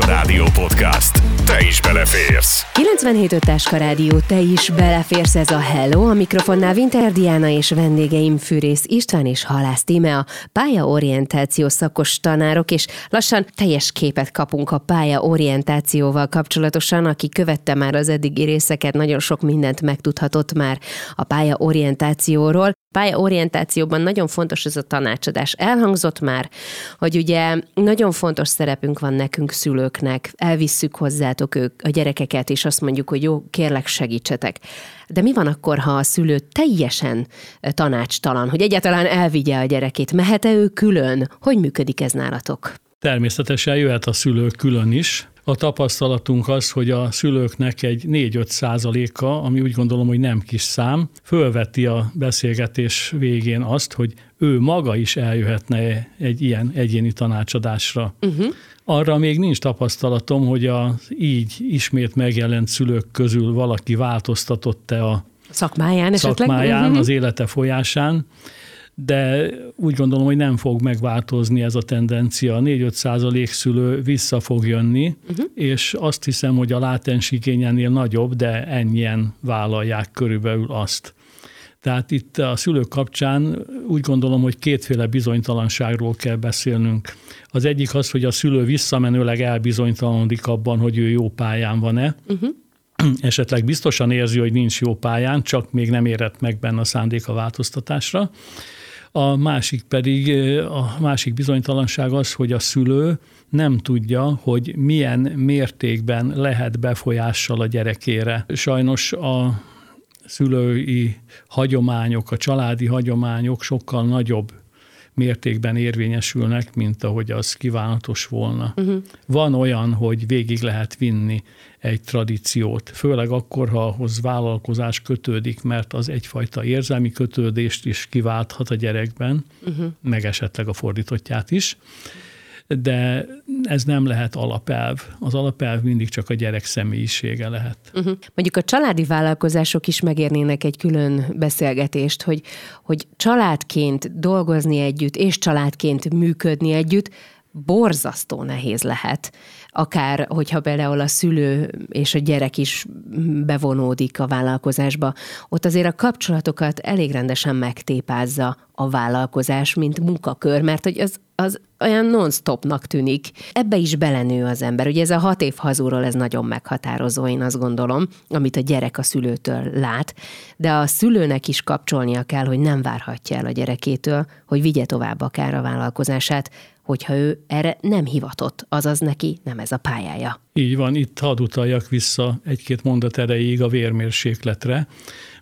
Táska Rádió Podcast. Te is beleférsz. 97 Táska Rádió, te is beleférsz ez a Hello. A mikrofonnál Winter Diana és vendégeim Fűrész István és Halász Tíme, a pályaorientáció szakos tanárok, és lassan teljes képet kapunk a pályaorientációval kapcsolatosan. Aki követte már az eddigi részeket, nagyon sok mindent megtudhatott már a pályaorientációról pályaorientációban nagyon fontos ez a tanácsadás. Elhangzott már, hogy ugye nagyon fontos szerepünk van nekünk szülőknek, elvisszük hozzátok ők, a gyerekeket, és azt mondjuk, hogy jó, kérlek segítsetek. De mi van akkor, ha a szülő teljesen tanácstalan, hogy egyáltalán elvigye a gyerekét? Mehet-e ő külön? Hogy működik ez nálatok? Természetesen jöhet a szülő külön is, a tapasztalatunk az, hogy a szülőknek egy 4-5 százaléka, ami úgy gondolom, hogy nem kis szám, fölveti a beszélgetés végén azt, hogy ő maga is eljöhetne egy ilyen egyéni tanácsadásra. Uh-huh. Arra még nincs tapasztalatom, hogy a így ismét megjelent szülők közül valaki változtatott-e a szakmáján, szakmáján uh-huh. az élete folyásán de úgy gondolom, hogy nem fog megváltozni ez a tendencia. 4-5 százalék szülő vissza fog jönni, uh-huh. és azt hiszem, hogy a látens igényenél nagyobb, de ennyien vállalják körülbelül azt. Tehát itt a szülők kapcsán úgy gondolom, hogy kétféle bizonytalanságról kell beszélnünk. Az egyik az, hogy a szülő visszamenőleg elbizonytalanodik abban, hogy ő jó pályán van-e, uh-huh esetleg biztosan érzi, hogy nincs jó pályán, csak még nem érett meg benne a szándék a változtatásra. A másik pedig, a másik bizonytalanság az, hogy a szülő nem tudja, hogy milyen mértékben lehet befolyással a gyerekére. Sajnos a szülői hagyományok, a családi hagyományok sokkal nagyobb mértékben érvényesülnek, mint ahogy az kívánatos volna. Uh-huh. Van olyan, hogy végig lehet vinni egy tradíciót, főleg akkor, ha ahhoz vállalkozás kötődik, mert az egyfajta érzelmi kötődést is kiválthat a gyerekben, uh-huh. meg esetleg a fordítottját is de ez nem lehet alapelv. Az alapelv mindig csak a gyerek személyisége lehet. Uh-huh. Mondjuk a családi vállalkozások is megérnének egy külön beszélgetést, hogy, hogy családként dolgozni együtt, és családként működni együtt, borzasztó nehéz lehet akár hogyha például a szülő és a gyerek is bevonódik a vállalkozásba, ott azért a kapcsolatokat elég rendesen megtépázza a vállalkozás, mint munkakör, mert hogy az, az olyan non-stopnak tűnik. Ebbe is belenő az ember. Ugye ez a hat év hazúról ez nagyon meghatározó, én azt gondolom, amit a gyerek a szülőtől lát, de a szülőnek is kapcsolnia kell, hogy nem várhatja el a gyerekétől, hogy vigye tovább akár a vállalkozását, hogyha ő erre nem hivatott, azaz neki nem ez a pályája. Így van, itt hadd utaljak vissza egy-két mondat erejéig a vérmérsékletre,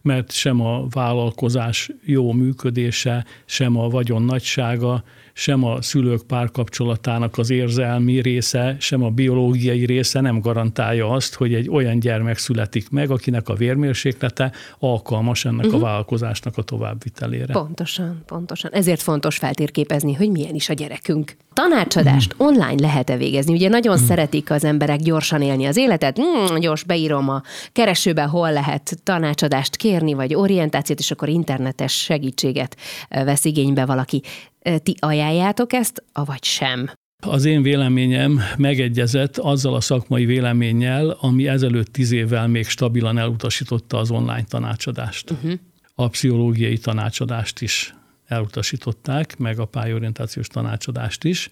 mert sem a vállalkozás jó működése, sem a vagyon nagysága, sem a szülők párkapcsolatának az érzelmi része, sem a biológiai része nem garantálja azt, hogy egy olyan gyermek születik meg, akinek a vérmérséklete alkalmas ennek uh-huh. a mhm. vállalkozásnak a továbbvitelére. Pontosan, pontosan. Ezért fontos feltérképezni, hogy milyen is a gyerekünk. Tanácsadást uh-huh. online lehet-e végezni? Ugye nagyon uh-huh. szeretik az emberek gyorsan élni az életet, mm, gyors beírom a keresőbe, hol lehet tanácsadást kérni, vagy orientációt, és akkor internetes segítséget vesz igénybe valaki. Ti ajánljátok ezt, avagy sem? Az én véleményem megegyezett azzal a szakmai véleménnyel, ami ezelőtt tíz évvel még stabilan elutasította az online tanácsadást. Uh-huh. A pszichológiai tanácsadást is elutasították, meg a pályorientációs tanácsadást is.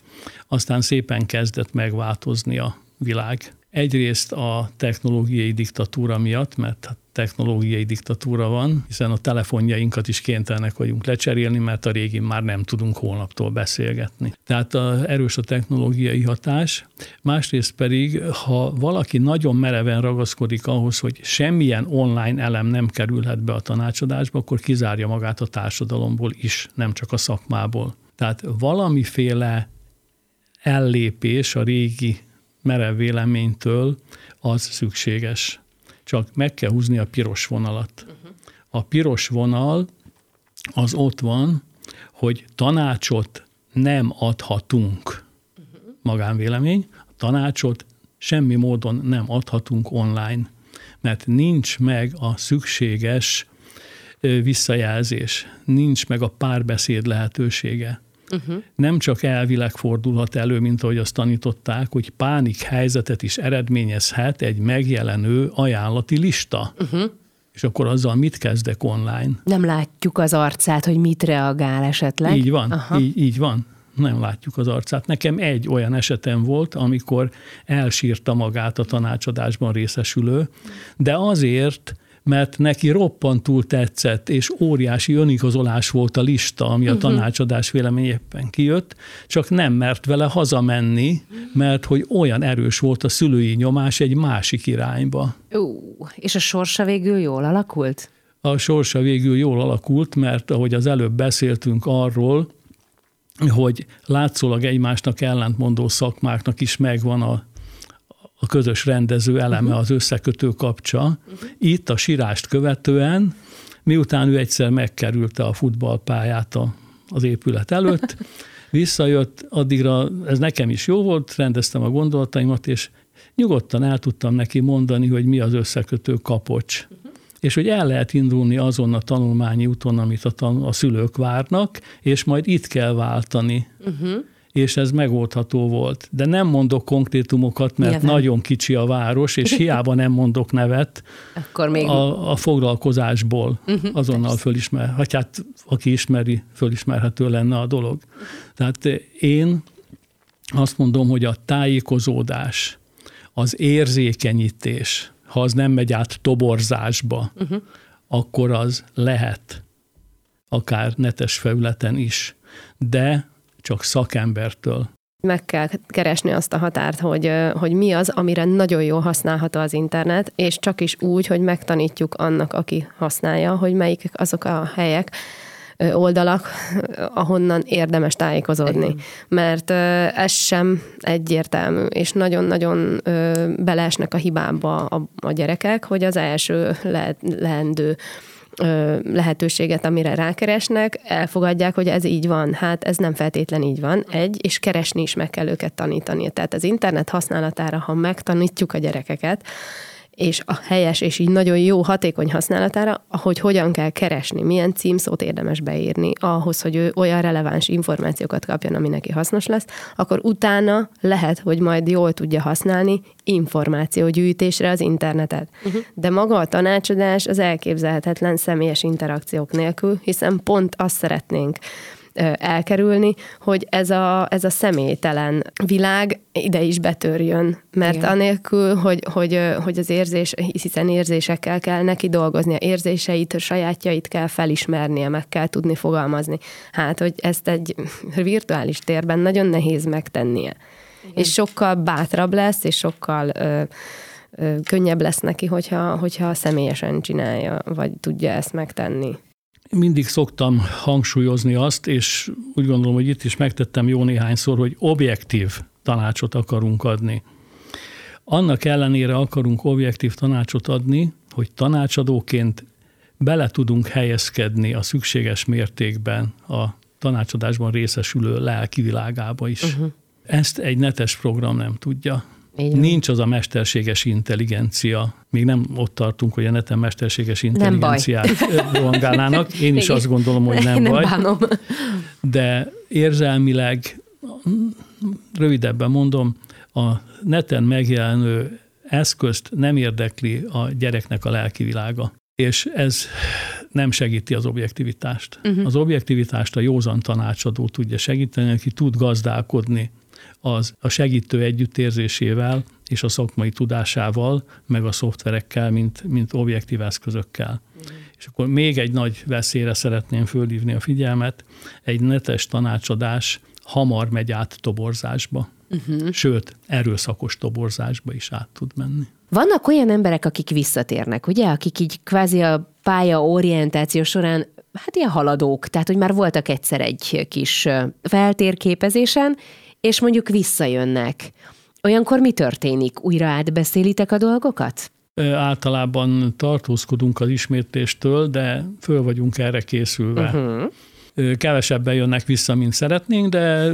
Aztán szépen kezdett megváltozni a világ. Egyrészt a technológiai diktatúra miatt, mert technológiai diktatúra van, hiszen a telefonjainkat is kénytelenek vagyunk lecserélni, mert a régin már nem tudunk holnaptól beszélgetni. Tehát a, erős a technológiai hatás. Másrészt pedig, ha valaki nagyon mereven ragaszkodik ahhoz, hogy semmilyen online elem nem kerülhet be a tanácsadásba, akkor kizárja magát a társadalomból is, nem csak a szakmából. Tehát valamiféle ellépés a régi merev véleménytől az szükséges csak meg kell húzni a piros vonalat. A piros vonal az ott van, hogy tanácsot nem adhatunk. Magánvélemény, tanácsot semmi módon nem adhatunk online, mert nincs meg a szükséges visszajelzés, nincs meg a párbeszéd lehetősége. Uh-huh. nem csak elvileg fordulhat elő, mint ahogy azt tanították, hogy pánik helyzetet is eredményezhet egy megjelenő ajánlati lista. Uh-huh. És akkor azzal mit kezdek online? Nem látjuk az arcát, hogy mit reagál esetleg. Így van, így, így van nem látjuk az arcát. Nekem egy olyan esetem volt, amikor elsírta magát a tanácsadásban részesülő, de azért, mert neki roppantul tetszett, és óriási önigazolás volt a lista, ami a uh-huh. tanácsadás véleményében kijött, csak nem mert vele hazamenni, mert hogy olyan erős volt a szülői nyomás egy másik irányba. Ú, és a sorsa végül jól alakult? A sorsa végül jól alakult, mert ahogy az előbb beszéltünk arról, hogy látszólag egymásnak ellentmondó szakmáknak is megvan a, a közös rendező eleme, uh-huh. az összekötő kapcsa. Uh-huh. Itt a sírást követően, miután ő egyszer megkerülte a futballpályát a, az épület előtt, visszajött, addigra ez nekem is jó volt, rendeztem a gondolataimat, és nyugodtan el tudtam neki mondani, hogy mi az összekötő kapocs. Uh-huh és hogy el lehet indulni azon a tanulmányi úton, amit a, tan- a szülők várnak, és majd itt kell váltani. Uh-huh. És ez megoldható volt. De nem mondok konkrétumokat, mert Nyilván. nagyon kicsi a város, és hiába nem mondok nevet Akkor még... a, a foglalkozásból uh-huh, azonnal persze. fölismer. Hát, hát aki ismeri, fölismerhető lenne a dolog. Tehát én azt mondom, hogy a tájékozódás, az érzékenyítés, ha az nem megy át toborzásba, uh-huh. akkor az lehet akár netes felületen is, de csak szakembertől. Meg kell keresni azt a határt, hogy, hogy mi az, amire nagyon jól használható az internet, és csak is úgy, hogy megtanítjuk annak, aki használja, hogy melyik azok a helyek, oldalak, ahonnan érdemes tájékozódni. Mert ez sem egyértelmű, és nagyon-nagyon beleesnek a hibába a, a gyerekek, hogy az első le, leendő lehetőséget, amire rákeresnek, elfogadják, hogy ez így van. Hát ez nem feltétlen így van. Egy, és keresni is meg kell őket tanítani. Tehát az internet használatára, ha megtanítjuk a gyerekeket, és a helyes és így nagyon jó, hatékony használatára, hogy hogyan kell keresni, milyen címszót érdemes beírni ahhoz, hogy ő olyan releváns információkat kapjon, ami neki hasznos lesz, akkor utána lehet, hogy majd jól tudja használni információgyűjtésre az internetet. Uh-huh. De maga a tanácsadás az elképzelhetetlen személyes interakciók nélkül, hiszen pont azt szeretnénk, elkerülni, hogy ez a, ez a személytelen világ ide is betörjön. Mert Igen. anélkül, hogy, hogy, hogy az érzés, hiszen érzésekkel kell neki dolgozni, a érzéseit, sajátjait kell felismernie, meg kell tudni fogalmazni. Hát, hogy ezt egy virtuális térben nagyon nehéz megtennie. Igen. És sokkal bátrabb lesz, és sokkal ö, ö, könnyebb lesz neki, hogyha, hogyha személyesen csinálja, vagy tudja ezt megtenni mindig szoktam hangsúlyozni azt, és úgy gondolom, hogy itt is megtettem jó néhányszor, hogy objektív tanácsot akarunk adni. Annak ellenére akarunk objektív tanácsot adni, hogy tanácsadóként bele tudunk helyezkedni a szükséges mértékben a tanácsadásban részesülő lelki világába is. Uh-huh. Ezt egy netes program nem tudja. Igen. Nincs az a mesterséges intelligencia. Még nem ott tartunk, hogy a neten mesterséges intelligenciát rohangálnának. Én is Igen. azt gondolom, hogy nem, nem baj. Bánom. De érzelmileg, rövidebben mondom, a neten megjelenő eszközt nem érdekli a gyereknek a lelki világa. És ez nem segíti az objektivitást. Uh-huh. Az objektivitást a józan tanácsadó tudja segíteni, aki tud gazdálkodni az a segítő együttérzésével és a szakmai tudásával, meg a szoftverekkel, mint, mint objektív eszközökkel. Mm. És akkor még egy nagy veszélyre szeretném fölhívni a figyelmet, egy netes tanácsadás hamar megy át toborzásba. Uh-huh. Sőt, erőszakos toborzásba is át tud menni. Vannak olyan emberek, akik visszatérnek, ugye, akik így kvázi a pálya orientáció során hát ilyen haladók, tehát hogy már voltak egyszer egy kis feltérképezésen, és mondjuk visszajönnek. Olyankor mi történik? Újra átbeszélitek a dolgokat? Általában tartózkodunk az ismétléstől, de föl vagyunk erre készülve. Uh-huh. Kevesebben jönnek vissza, mint szeretnénk, de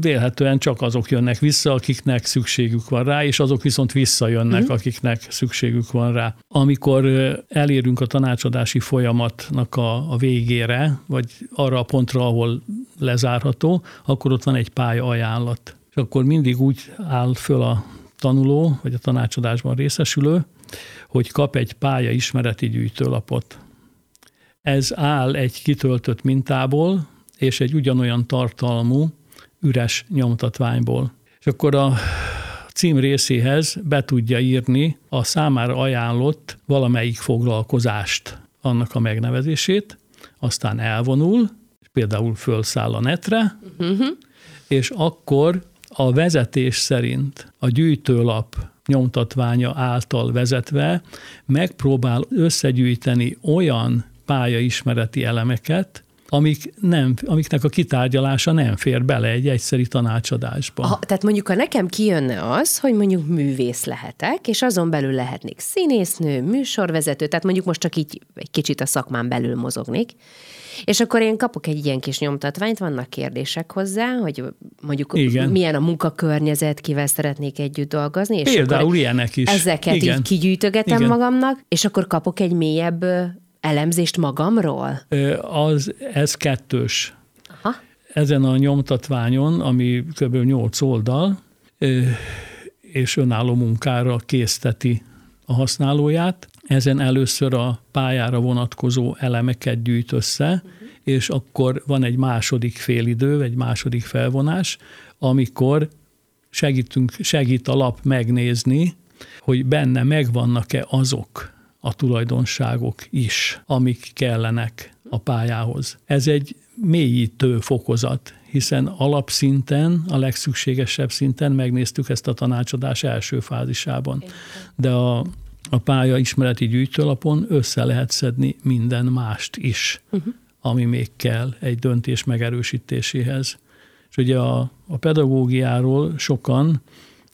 vélhetően csak azok jönnek vissza, akiknek szükségük van rá, és azok viszont visszajönnek, uh-huh. akiknek szükségük van rá. Amikor elérünk a tanácsadási folyamatnak a, a végére, vagy arra a pontra, ahol lezárható, akkor ott van egy pálya ajánlat. És akkor mindig úgy áll föl a tanuló, vagy a tanácsadásban részesülő, hogy kap egy pálya ismereti gyűjtőlapot. Ez áll egy kitöltött mintából, és egy ugyanolyan tartalmú üres nyomtatványból. És akkor a cím részéhez be tudja írni a számára ajánlott valamelyik foglalkozást, annak a megnevezését, aztán elvonul, például fölszáll a netre, uh-huh. és akkor a vezetés szerint a gyűjtőlap nyomtatványa által vezetve megpróbál összegyűjteni olyan pályaismereti elemeket, amik nem, amiknek a kitárgyalása nem fér bele egy egyszeri tanácsadásba. Ha, tehát mondjuk, ha nekem kijönne az, hogy mondjuk művész lehetek, és azon belül lehetnék színésznő, műsorvezető, tehát mondjuk most csak így egy kicsit a szakmán belül mozognék, és akkor én kapok egy ilyen kis nyomtatványt, vannak kérdések hozzá, hogy mondjuk Igen. milyen a munkakörnyezet, kivel szeretnék együtt dolgozni. És Például ilyenek is. Ezeket Igen. így kigyűjtögetem Igen. magamnak, és akkor kapok egy mélyebb elemzést magamról? Az, ez kettős. Aha. Ezen a nyomtatványon, ami kb. 8 oldal, és önálló munkára készteti a használóját, ezen először a pályára vonatkozó elemeket gyűjt össze, uh-huh. és akkor van egy második félidő, egy második felvonás, amikor segítünk, segít a lap megnézni, hogy benne megvannak-e azok a tulajdonságok is, amik kellenek a pályához. Ez egy mélyítő fokozat, hiszen alapszinten, a legszükségesebb szinten megnéztük ezt a tanácsadás első fázisában. De a, a pálya ismereti gyűjtőlapon össze lehet szedni minden mást is, uh-huh. ami még kell egy döntés megerősítéséhez. És ugye a, a pedagógiáról sokan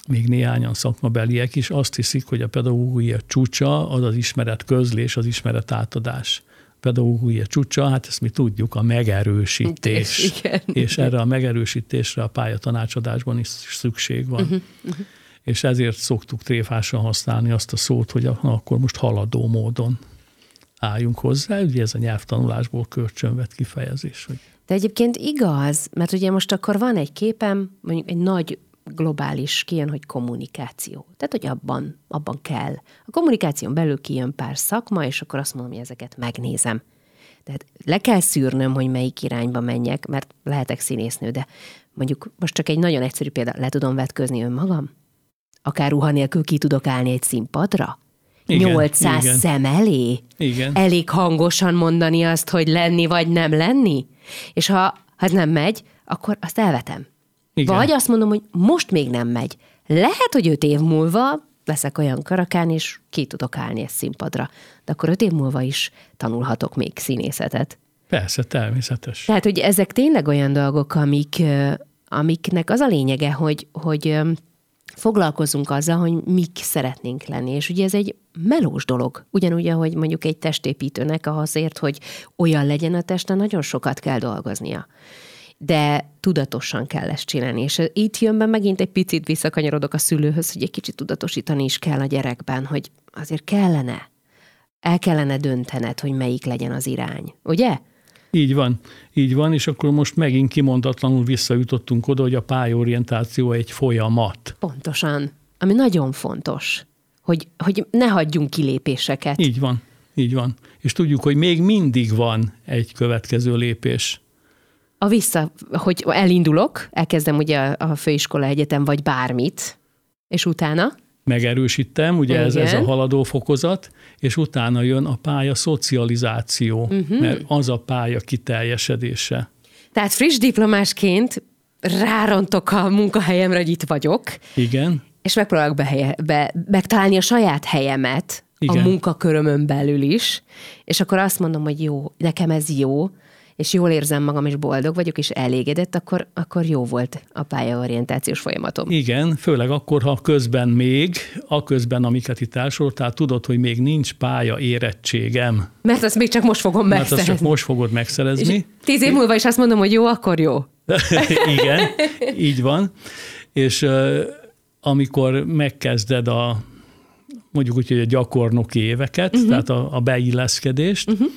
még néhányan szakmabeliek is azt hiszik, hogy a pedagógia csúcsa az az ismeret közlés, az ismeret átadás. A pedagógia csúcsa, hát ezt mi tudjuk, a megerősítés. Igen. És erre a megerősítésre a pályatanácsadásban is szükség van. Uh-huh, uh-huh. És ezért szoktuk tréfásan használni azt a szót, hogy akkor most haladó módon álljunk hozzá. Ugye ez a nyelvtanulásból kölcsönvet kifejezés. Hogy de egyébként igaz, mert ugye most akkor van egy képem, mondjuk egy nagy globális kijön, hogy kommunikáció. Tehát, hogy abban, abban kell. A kommunikáción belül kijön pár szakma, és akkor azt mondom, hogy ezeket megnézem. Tehát le kell szűrnöm, hogy melyik irányba menjek, mert lehetek színésznő, de mondjuk most csak egy nagyon egyszerű példa, le tudom vetközni önmagam? Akár ruha nélkül ki tudok állni egy színpadra? Igen, 800 igen. szem elé? Igen. Elég hangosan mondani azt, hogy lenni vagy nem lenni? És ha, ha nem megy, akkor azt elvetem. Igen. Vagy azt mondom, hogy most még nem megy. Lehet, hogy öt év múlva leszek olyan karakán, és ki tudok állni egy színpadra. De akkor öt év múlva is tanulhatok még színészetet. Persze, természetes. Tehát, hogy ezek tényleg olyan dolgok, amik, amiknek az a lényege, hogy, hogy foglalkozunk azzal, hogy mik szeretnénk lenni. És ugye ez egy melós dolog. Ugyanúgy, ahogy mondjuk egy testépítőnek azért, hogy olyan legyen a teste, nagyon sokat kell dolgoznia de tudatosan kell ezt csinálni. És itt jön be megint egy picit visszakanyarodok a szülőhöz, hogy egy kicsit tudatosítani is kell a gyerekben, hogy azért kellene, el kellene döntened, hogy melyik legyen az irány, ugye? Így van, így van, és akkor most megint kimondatlanul visszajutottunk oda, hogy a pályorientáció egy folyamat. Pontosan, ami nagyon fontos, hogy, hogy ne hagyjunk kilépéseket. Így van, így van. És tudjuk, hogy még mindig van egy következő lépés a vissza, hogy elindulok, elkezdem ugye a főiskola egyetem, vagy bármit, és utána? Megerősítem, ugye ez, ez a haladó fokozat, és utána jön a pálya szocializáció, uh-huh. mert az a pálya kiteljesedése. Tehát friss diplomásként rárontok a munkahelyemre, hogy itt vagyok. Igen. És megpróbálok behelye, be, megtalálni a saját helyemet Igen. a munkakörömön belül is, és akkor azt mondom, hogy jó, nekem ez jó, és jól érzem magam, és boldog vagyok, és elégedett, akkor, akkor jó volt a pályaorientációs folyamatom. Igen, főleg akkor, ha közben még, a közben, amiket itt elsoroltál, tudod, hogy még nincs pálya érettségem. Mert azt még csak most fogom megszerezni. Mert azt csak most fogod megszerezni. És tíz év múlva is azt mondom, hogy jó, akkor jó. Igen, így van. És amikor megkezded a mondjuk úgy, hogy a gyakornoki éveket, uh-huh. tehát a, a beilleszkedést, uh-huh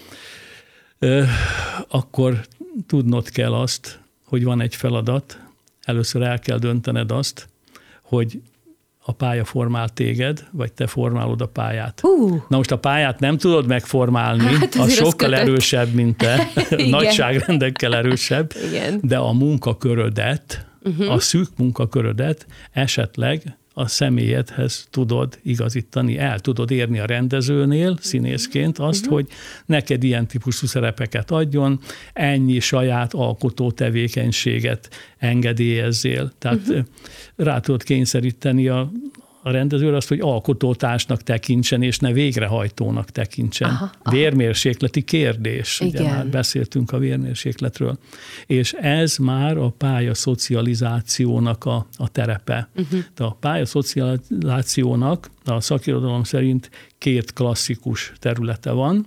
akkor tudnod kell azt, hogy van egy feladat, először el kell döntened azt, hogy a pálya formál téged, vagy te formálod a pályát. Hú. Na most a pályát nem tudod megformálni, Hát az sokkal kötött. erősebb, mint te, nagyságrendekkel erősebb, Igen. de a munkakörödet, uh-huh. a szűk munkakörödet esetleg a személyedhez tudod igazítani, el tudod érni a rendezőnél színészként azt, Mhm. hogy neked ilyen típusú szerepeket adjon, ennyi saját alkotó tevékenységet engedélyezzél. Tehát uh-huh. rá tudod kényszeríteni a, a rendezőre azt, hogy alkotótársnak tekintsen, és ne végrehajtónak tekintsen. Aha, aha. Vérmérsékleti kérdés. Ugye Igen. már beszéltünk a vérmérsékletről. És ez már a pályaszocializációnak a, a terepe. Uh-huh. De a pályaszocializációnak a szakirodalom szerint két klasszikus területe van,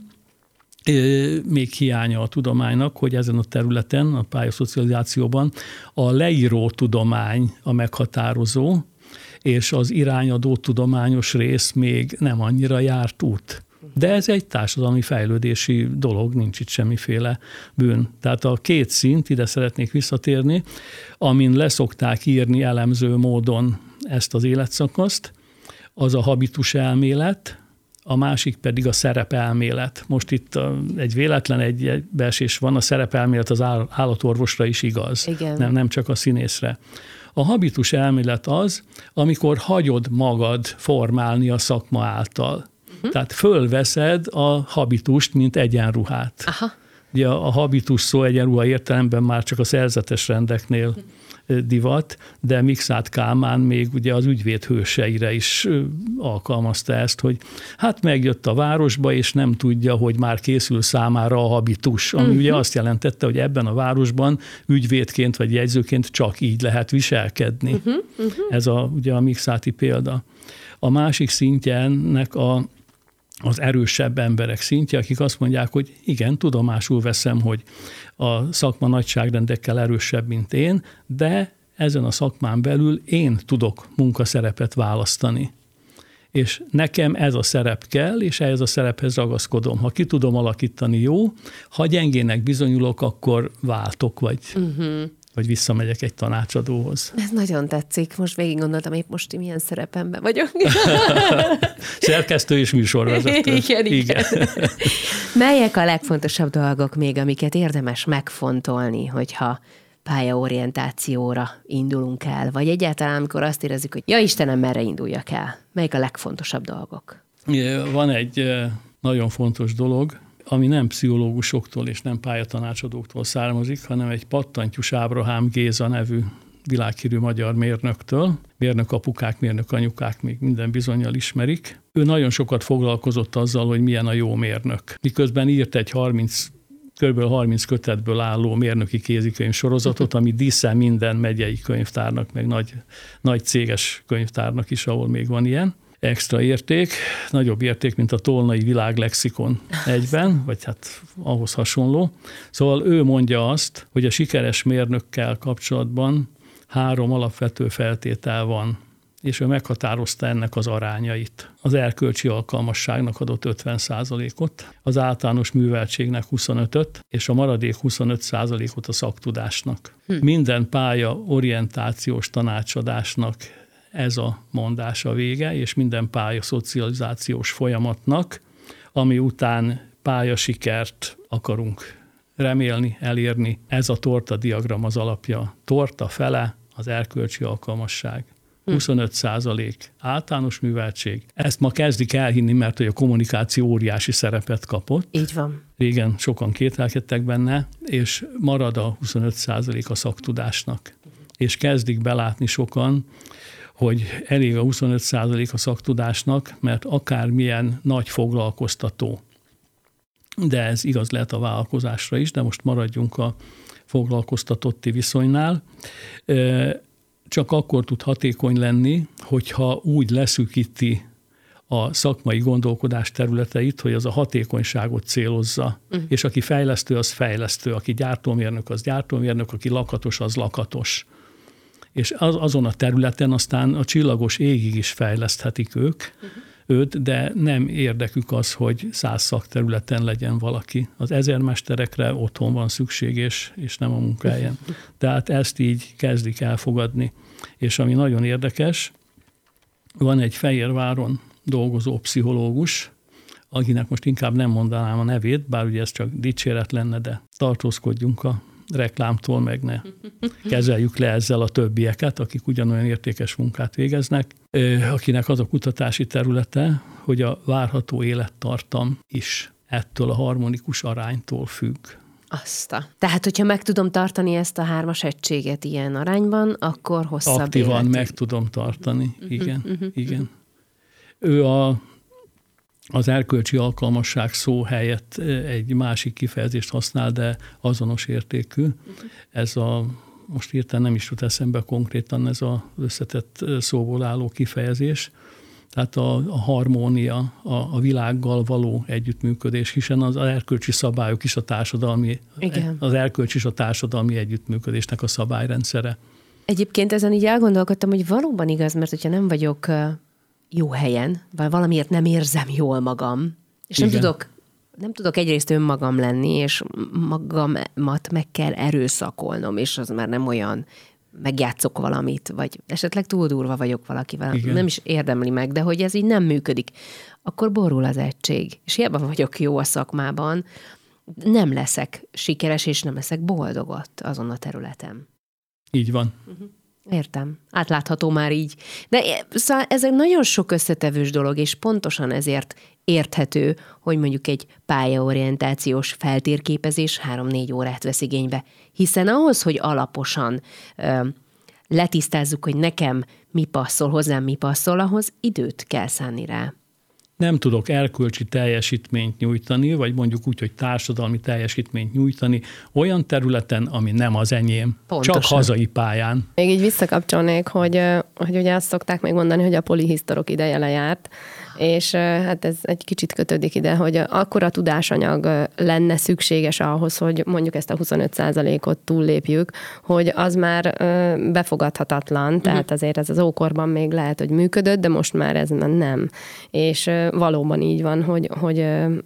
még hiánya a tudománynak, hogy ezen a területen, a pályaszocializációban a leíró tudomány a meghatározó, és az irányadó tudományos rész még nem annyira járt út. De ez egy társadalmi fejlődési dolog, nincs itt semmiféle bűn. Tehát a két szint, ide szeretnék visszatérni, amin leszokták írni elemző módon ezt az életszakaszt, az a habitus elmélet, a másik pedig a szerepelmélet. Most itt egy véletlen egy beesés van, a szerepelmélet az áll- állatorvosra is igaz, Igen. nem, nem csak a színészre. A habitus elmélet az, amikor hagyod magad formálni a szakma által. Uh-huh. Tehát fölveszed a habitust, mint egyenruhát. Aha. Ugye a habitus szó egyenruha értelemben már csak a szerzetes rendeknél ö, divat, de Mixát Kálmán még ugye az ügyvéd hőseire is alkalmazta ezt, hogy hát megjött a városba, és nem tudja, hogy már készül számára a habitus, ami uh-huh. ugye azt jelentette, hogy ebben a városban ügyvédként vagy jegyzőként csak így lehet viselkedni. Uh-huh. Uh-huh. Ez a, ugye a Mixáti példa. A másik szintje ennek a az erősebb emberek szintje, akik azt mondják, hogy igen, tudomásul veszem, hogy a szakma nagyságrendekkel erősebb, mint én, de ezen a szakmán belül én tudok munkaszerepet választani. És nekem ez a szerep kell, és ehhez a szerephez ragaszkodom. Ha ki tudom alakítani, jó, ha gyengének bizonyulok, akkor váltok, vagy, uh-huh. Vagy visszamegyek egy tanácsadóhoz. Ez nagyon tetszik. Most végig gondoltam, épp most milyen szerepemben vagyok. Szerkesztő és műsorvezető. Igen, igen. Melyek a legfontosabb dolgok még, amiket érdemes megfontolni, hogyha pályaorientációra indulunk el, vagy egyáltalán, amikor azt érezzük, hogy ja Istenem, merre induljak el? Melyik a legfontosabb dolgok? Van egy eh, nagyon fontos dolog, ami nem pszichológusoktól és nem pályatanácsadóktól származik, hanem egy pattantyus Ábrahám Géza nevű világhírű magyar mérnöktől. Mérnök apukák, mérnök anyukák még minden bizonyal ismerik. Ő nagyon sokat foglalkozott azzal, hogy milyen a jó mérnök. Miközben írt egy 30 kb. 30 kötetből álló mérnöki kézikönyv sorozatot, ami díszel minden megyei könyvtárnak, meg nagy, nagy céges könyvtárnak is, ahol még van ilyen extra érték, nagyobb érték, mint a tolnai világlexikon egyben, vagy hát ahhoz hasonló. Szóval ő mondja azt, hogy a sikeres mérnökkel kapcsolatban három alapvető feltétel van, és ő meghatározta ennek az arányait. Az erkölcsi alkalmasságnak adott 50 ot az általános műveltségnek 25-öt, és a maradék 25 ot a szaktudásnak. Hm. Minden pálya orientációs tanácsadásnak ez a mondás a vége, és minden pálya szocializációs folyamatnak, ami után pályasikert akarunk remélni, elérni. Ez a torta diagram az alapja. Torta fele az erkölcsi alkalmasság. 25 százalék általános műveltség. Ezt ma kezdik elhinni, mert hogy a kommunikáció óriási szerepet kapott. Így van. Régen sokan kételkedtek benne, és marad a 25 százalék a szaktudásnak. És kezdik belátni sokan, hogy elég a 25 százalék a szaktudásnak, mert akármilyen nagy foglalkoztató, de ez igaz lehet a vállalkozásra is, de most maradjunk a foglalkoztatotti viszonynál, csak akkor tud hatékony lenni, hogyha úgy leszűkíti a szakmai gondolkodás területeit, hogy az a hatékonyságot célozza. Uh. És aki fejlesztő, az fejlesztő, aki gyártómérnök, az gyártómérnök, aki lakatos, az lakatos. És az, azon a területen aztán a csillagos égig is fejleszthetik ők, uh-huh. őt, de nem érdekük az, hogy száz szakterületen legyen valaki. Az ezermesterekre otthon van szükség, és, és nem a munkáján. Tehát ezt így kezdik elfogadni. És ami nagyon érdekes, van egy Fehérváron dolgozó pszichológus, akinek most inkább nem mondanám a nevét, bár ugye ez csak dicséret lenne, de tartózkodjunk a reklámtól, meg ne kezeljük le ezzel a többieket, akik ugyanolyan értékes munkát végeznek, akinek az a kutatási területe, hogy a várható élettartam is ettől a harmonikus aránytól függ. Azt a. Tehát, hogyha meg tudom tartani ezt a hármas egységet ilyen arányban, akkor hosszabb Aktívan életig. meg tudom tartani, igen, uh-huh, igen. Ő a az erkölcsi alkalmasság szó helyett egy másik kifejezést használ, de azonos értékű. Ez a, most írtam, nem is jut eszembe konkrétan ez az összetett szóból álló kifejezés. Tehát a, a harmónia, a, a világgal való együttműködés, hiszen az erkölcsi szabályok is a társadalmi, Igen. az erkölcsi is a társadalmi együttműködésnek a szabályrendszere. Egyébként ezen így elgondolkodtam, hogy valóban igaz, mert hogyha nem vagyok jó helyen, vagy valamiért nem érzem jól magam, és nem tudok, nem tudok egyrészt önmagam lenni, és magamat meg kell erőszakolnom, és az már nem olyan, megjátszok valamit, vagy esetleg túl durva vagyok valakivel, Igen. nem is érdemli meg, de hogy ez így nem működik, akkor borul az egység. És hiába vagyok jó a szakmában, nem leszek sikeres, és nem leszek boldog ott azon a területen. Így van. Uh-huh. Értem. Átlátható már így. De szóval ez egy nagyon sok összetevős dolog, és pontosan ezért érthető, hogy mondjuk egy pályaorientációs feltérképezés három-négy órát vesz igénybe. Hiszen ahhoz, hogy alaposan ö, letisztázzuk, hogy nekem mi passzol, hozzám mi passzol, ahhoz időt kell szánni rá nem tudok erkölcsi teljesítményt nyújtani, vagy mondjuk úgy, hogy társadalmi teljesítményt nyújtani olyan területen, ami nem az enyém, Pontosan. csak hazai pályán. Még így visszakapcsolnék, hogy, hogy ugye azt szokták még mondani, hogy a polihisztorok ideje lejárt, és hát ez egy kicsit kötődik ide, hogy akkora tudásanyag lenne szükséges ahhoz, hogy mondjuk ezt a 25%-ot túllépjük, hogy az már befogadhatatlan, tehát azért ez az ókorban még lehet, hogy működött, de most már ez nem. És valóban így van, hogy, hogy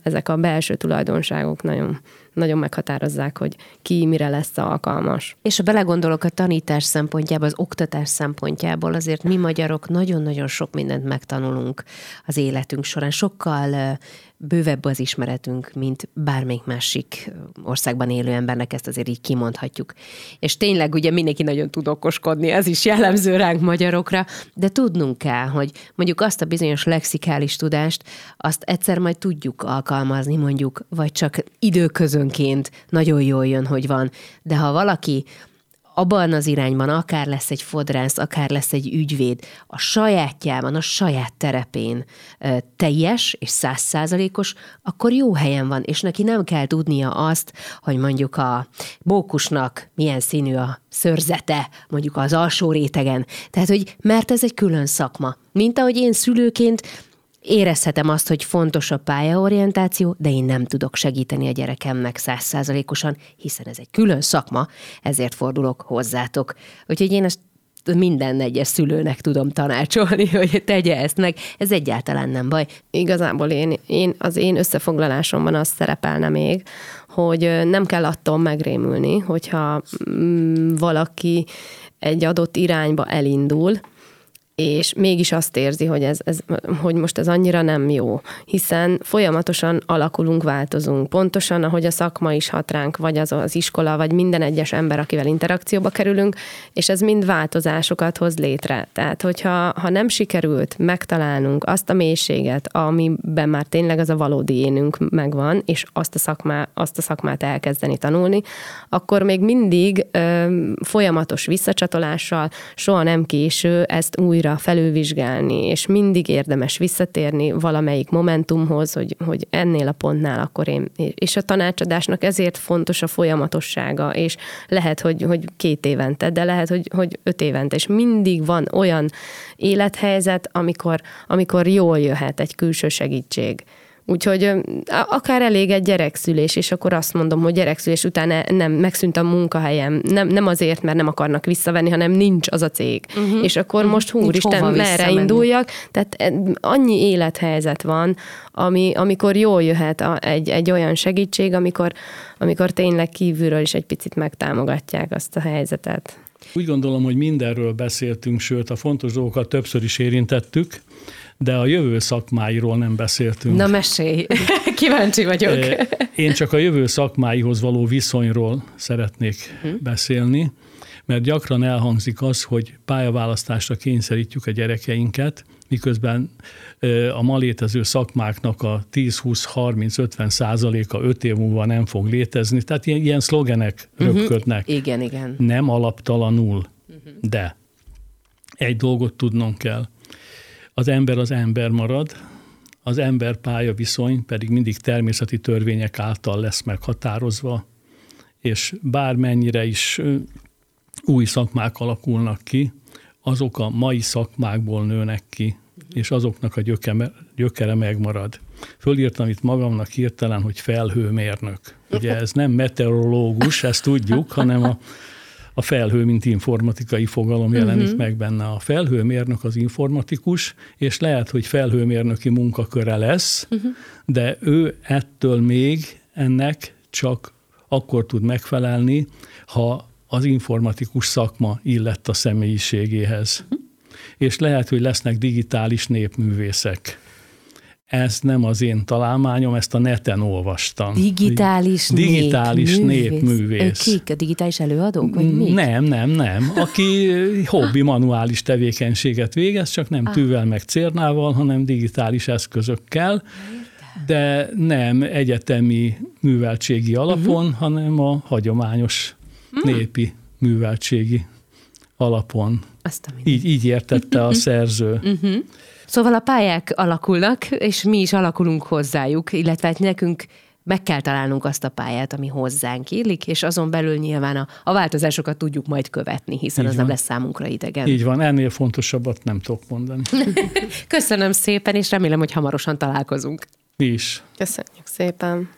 ezek a belső tulajdonságok nagyon nagyon meghatározzák, hogy ki mire lesz alkalmas. És ha belegondolok a tanítás szempontjából, az oktatás szempontjából, azért mi magyarok nagyon-nagyon sok mindent megtanulunk az életünk során. Sokkal bővebb az ismeretünk, mint bármelyik másik országban élő embernek, ezt azért így kimondhatjuk. És tényleg ugye mindenki nagyon tud okoskodni, ez is jellemző ránk magyarokra, de tudnunk kell, hogy mondjuk azt a bizonyos lexikális tudást, azt egyszer majd tudjuk alkalmazni mondjuk, vagy csak időközönként nagyon jól jön, hogy van. De ha valaki abban az irányban akár lesz egy fodrász, akár lesz egy ügyvéd, a sajátjában, a saját terepén teljes és százszázalékos, akkor jó helyen van, és neki nem kell tudnia azt, hogy mondjuk a bókusnak milyen színű a szörzete, mondjuk az alsó rétegen. Tehát, hogy mert ez egy külön szakma. Mint ahogy én szülőként érezhetem azt, hogy fontos a pályaorientáció, de én nem tudok segíteni a gyerekemnek százszázalékosan, hiszen ez egy külön szakma, ezért fordulok hozzátok. Úgyhogy én ezt minden egyes szülőnek tudom tanácsolni, hogy tegye ezt meg. Ez egyáltalán nem baj. Igazából én, én az én összefoglalásomban az szerepelne még, hogy nem kell attól megrémülni, hogyha mm, valaki egy adott irányba elindul, és mégis azt érzi, hogy, ez, ez, hogy most ez annyira nem jó, hiszen folyamatosan alakulunk, változunk. Pontosan, ahogy a szakma is hat ránk, vagy az, az iskola, vagy minden egyes ember, akivel interakcióba kerülünk, és ez mind változásokat hoz létre. Tehát, hogyha ha nem sikerült megtalálnunk azt a mélységet, amiben már tényleg az a valódi énünk megvan, és azt a, szakmá, azt a szakmát elkezdeni tanulni, akkor még mindig ö, folyamatos visszacsatolással, soha nem késő ezt újra újra felülvizsgálni, és mindig érdemes visszatérni valamelyik momentumhoz, hogy, hogy ennél a pontnál akkor én, és a tanácsadásnak ezért fontos a folyamatossága, és lehet, hogy, hogy két évente, de lehet, hogy, hogy öt évente, és mindig van olyan élethelyzet, amikor, amikor jól jöhet egy külső segítség Úgyhogy akár elég egy gyerekszülés, és akkor azt mondom, hogy gyerekszülés után nem megszűnt a munkahelyem, nem, nem azért, mert nem akarnak visszavenni, hanem nincs az a cég. Uh-huh. És akkor uh-huh. most húristen, merre induljak. Tehát annyi élethelyzet van, ami, amikor jól jöhet a, egy, egy olyan segítség, amikor, amikor tényleg kívülről is egy picit megtámogatják azt a helyzetet. Úgy gondolom, hogy mindenről beszéltünk, sőt a fontos dolgokat többször is érintettük, de a jövő szakmáiról nem beszéltünk. Na mesélj, kíváncsi vagyok. Én csak a jövő szakmáihoz való viszonyról szeretnék hm. beszélni, mert gyakran elhangzik az, hogy pályaválasztásra kényszerítjük a gyerekeinket, miközben a ma létező szakmáknak a 10-20-30-50 százaléka 5 év múlva nem fog létezni. Tehát ilyen, ilyen szlogenek uh-huh. röpködnek. Igen, igen. Nem alaptalanul, uh-huh. de egy dolgot tudnunk kell. Az ember az ember marad, az ember-pálya viszony pedig mindig természeti törvények által lesz meghatározva, és bármennyire is új szakmák alakulnak ki, azok a mai szakmákból nőnek ki, és azoknak a gyökere, gyökere megmarad. Fölírtam itt magamnak hirtelen, hogy felhőmérnök. Ugye ez nem meteorológus, ezt tudjuk, hanem a, a felhő, mint informatikai fogalom jelenik uh-huh. meg benne. A felhőmérnök az informatikus, és lehet, hogy felhőmérnöki munkaköre lesz, uh-huh. de ő ettől még ennek csak akkor tud megfelelni, ha az informatikus szakma illett a személyiségéhez. Uh-huh és lehet, hogy lesznek digitális népművészek. Ez nem az én találmányom, ezt a neten olvastam. Digitális, digitális népművész. népművész. Kik? A digitális előadók, vagy mi? Nem, nem, nem. Aki hobbi manuális tevékenységet végez, csak nem ah. tűvel meg cérnával, hanem digitális eszközökkel. De nem egyetemi műveltségi alapon, uh-huh. hanem a hagyományos uh-huh. népi műveltségi alapon. Azt a így, így értette a szerző. Uh-huh. Szóval a pályák alakulnak, és mi is alakulunk hozzájuk, illetve hát nekünk meg kell találnunk azt a pályát, ami hozzánk illik, és azon belül nyilván a, a változásokat tudjuk majd követni, hiszen Így az van. nem lesz számunkra idegen. Így van, ennél fontosabbat nem tudok mondani. Köszönöm szépen, és remélem, hogy hamarosan találkozunk. Mi is. Köszönjük szépen.